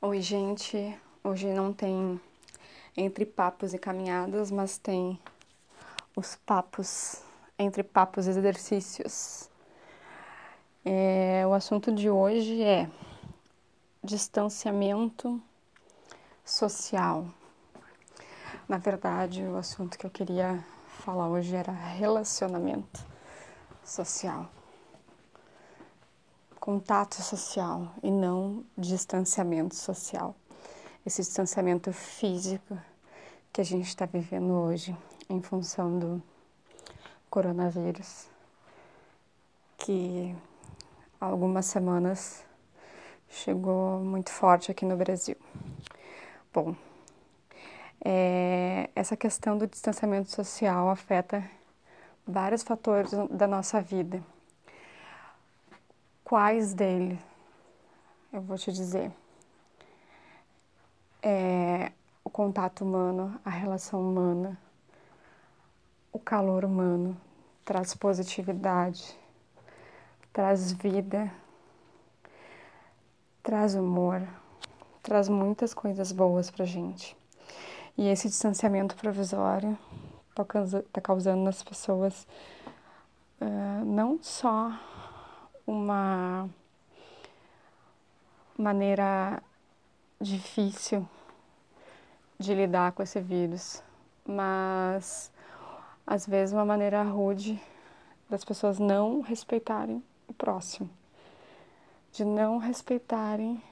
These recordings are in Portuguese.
Oi, gente. Hoje não tem entre papos e caminhadas, mas tem os papos entre papos e exercícios. É, o assunto de hoje é distanciamento social. Na verdade, o assunto que eu queria falar hoje era relacionamento social contato social e não distanciamento social. Esse distanciamento físico que a gente está vivendo hoje em função do coronavírus, que há algumas semanas chegou muito forte aqui no Brasil. Bom, é, essa questão do distanciamento social afeta vários fatores da nossa vida Quais dele? Eu vou te dizer. É o contato humano, a relação humana, o calor humano, traz positividade, traz vida, traz humor, traz muitas coisas boas pra gente. E esse distanciamento provisório está tá causando nas pessoas uh, não só uma maneira difícil de lidar com esse vírus, mas às vezes uma maneira rude das pessoas não respeitarem o próximo, de não respeitarem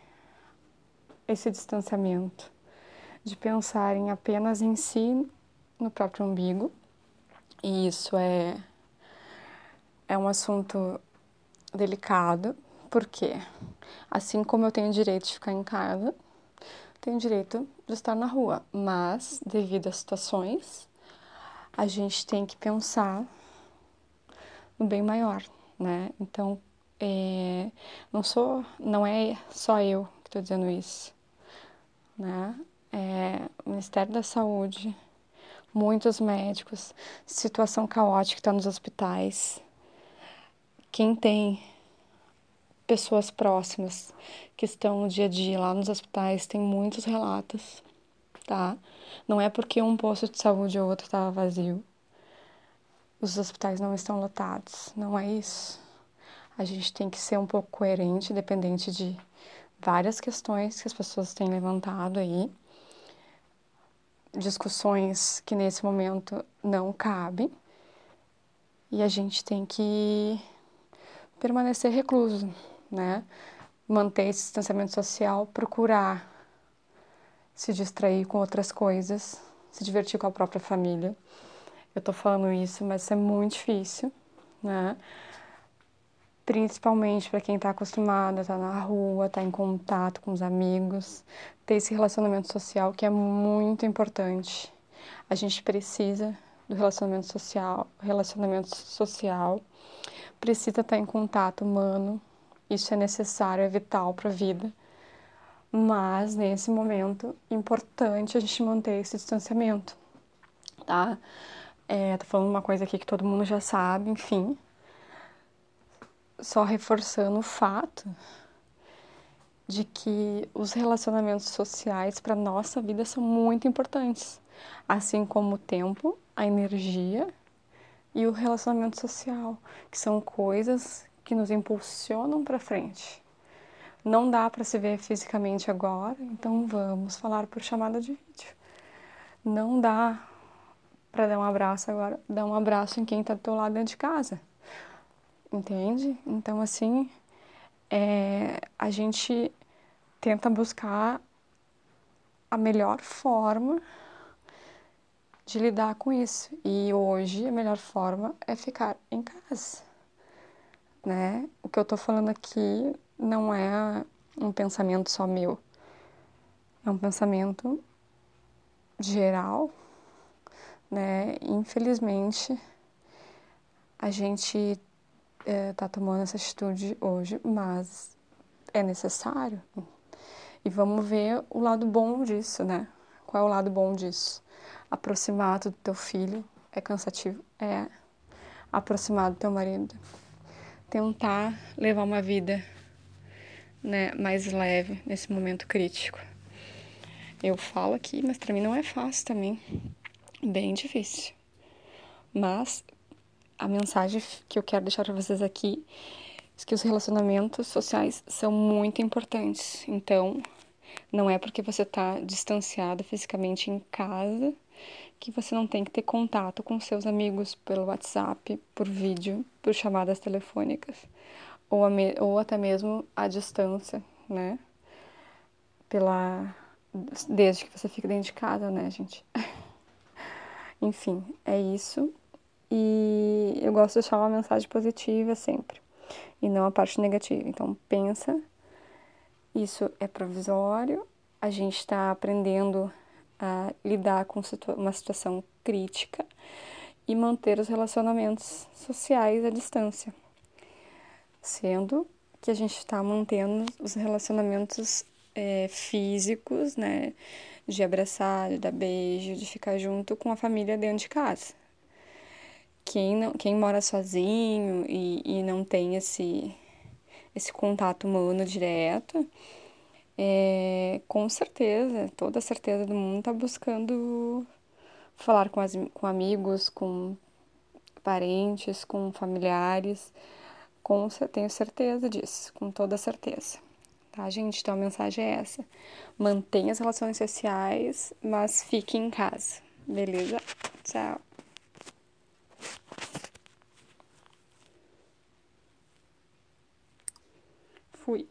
esse distanciamento, de pensarem apenas em si, no próprio umbigo. E isso é é um assunto delicado, porque assim como eu tenho direito de ficar em casa, tenho direito de estar na rua, mas devido às situações, a gente tem que pensar no bem maior, né? Então, é, não sou, não é só eu que estou dizendo isso, né? É, o Ministério da Saúde, muitos médicos, situação caótica está nos hospitais, quem tem pessoas próximas que estão no dia a dia lá nos hospitais, tem muitos relatos, tá? Não é porque um posto de saúde ou outro estava vazio. Os hospitais não estão lotados, não é isso. A gente tem que ser um pouco coerente, dependente de várias questões que as pessoas têm levantado aí. Discussões que nesse momento não cabem. E a gente tem que permanecer recluso, né? Manter esse distanciamento social, procurar se distrair com outras coisas, se divertir com a própria família. Eu tô falando isso, mas isso é muito difícil, né? Principalmente para quem está acostumado a estar tá na rua, estar tá em contato com os amigos, ter esse relacionamento social que é muito importante. A gente precisa do relacionamento social, relacionamento social precisa estar em contato humano, isso é necessário, é vital para a vida. Mas nesse momento, importante a gente manter esse distanciamento, tá? É, tô falando uma coisa aqui que todo mundo já sabe, enfim. Só reforçando o fato de que os relacionamentos sociais para nossa vida são muito importantes, assim como o tempo, a energia e o relacionamento social, que são coisas que nos impulsionam para frente. Não dá para se ver fisicamente agora, então vamos falar por chamada de vídeo. Não dá para dar um abraço agora, dar um abraço em quem está do teu lado dentro de casa. Entende? Então, assim, é, a gente tenta buscar a melhor forma de lidar com isso. E hoje a melhor forma é ficar em casa, né? O que eu tô falando aqui não é um pensamento só meu, é um pensamento geral, né? Infelizmente, a gente é, tá tomando essa atitude hoje, mas é necessário. E vamos ver o lado bom disso, né? Qual é o lado bom disso? Aproximado do teu filho é cansativo? É. Aproximado do teu marido. Tentar levar uma vida né, mais leve nesse momento crítico. Eu falo aqui, mas para mim não é fácil também. Bem difícil. Mas a mensagem que eu quero deixar para vocês aqui é que os relacionamentos sociais são muito importantes. Então, não é porque você está distanciado fisicamente em casa que você não tem que ter contato com seus amigos pelo WhatsApp, por vídeo, por chamadas telefônicas, ou, ou até mesmo à distância, né? Pela desde que você fica dentro de casa, né, gente? Enfim, é isso. E eu gosto de deixar uma mensagem positiva sempre, e não a parte negativa. Então, pensa, isso é provisório, a gente está aprendendo a lidar com uma situação crítica e manter os relacionamentos sociais à distância, sendo que a gente está mantendo os relacionamentos é, físicos, né, de abraçar, de dar beijo, de ficar junto com a família dentro de casa. Quem, não, quem mora sozinho e, e não tem esse, esse contato humano direto, é, com certeza, toda certeza do mundo está buscando falar com, as, com amigos, com parentes, com familiares. Com, tenho certeza disso, com toda certeza. Tá, gente? Então a mensagem é essa. Mantenha as relações sociais, mas fique em casa. Beleza? Tchau. Fui.